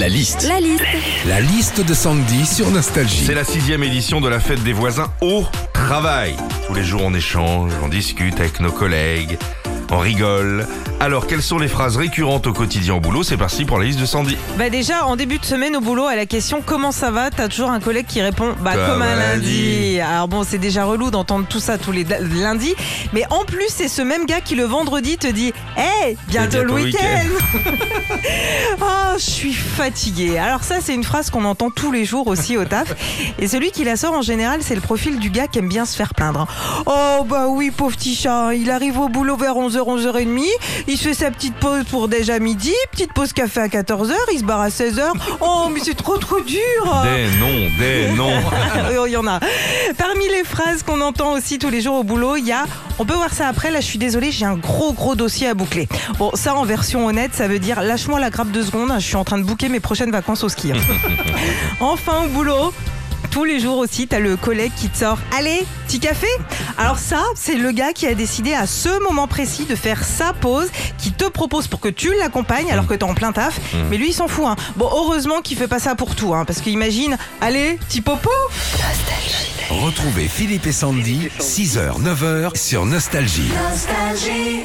La liste. La liste. La liste de Sandy sur Nostalgie. C'est la sixième édition de la fête des voisins au travail. Tous les jours on échange, on discute avec nos collègues, on rigole. Alors quelles sont les phrases récurrentes au quotidien au boulot? C'est parti pour la liste de Sandy. Bah déjà, en début de semaine au boulot, à la question comment ça va, t'as toujours un collègue qui répond bah Comme comme un un lundi. Alors bon, c'est déjà relou d'entendre tout ça tous les lundis, mais en plus c'est ce même gars qui le vendredi te dit Hé, bientôt, bientôt le le week-end Oh, je suis fatiguée. Alors ça, c'est une phrase qu'on entend tous les jours aussi au taf. Et celui qui la sort en général, c'est le profil du gars qui aime bien se faire plaindre. Oh bah oui, pauvre petit chat, il arrive au boulot vers 11h, 11h30, il se fait sa petite pause pour déjà midi, petite pause café à 14h, il se barre à 16h. Oh mais c'est trop trop dur Des noms, des noms. Il y en a. Parmi les phrases qu'on entend aussi tous les jours au boulot, il y a on peut voir ça après, là je suis désolée, j'ai un gros gros dossier à boucler. Bon, ça en version honnête, ça veut dire lâche-moi la grappe deux secondes, je suis en train de bouquer mes prochaines vacances au ski. enfin au boulot. Tous les jours aussi, t'as le collègue qui te sort Allez, petit café Alors ça, c'est le gars qui a décidé à ce moment précis de faire sa pause, qui te propose pour que tu l'accompagnes alors que t'es en plein taf. Mais lui, il s'en fout. hein. Bon, heureusement qu'il fait pas ça pour tout, hein, parce qu'imagine, allez, petit popo Retrouvez Philippe et Sandy, 6h, 9h sur Nostalgie. Nostalgie.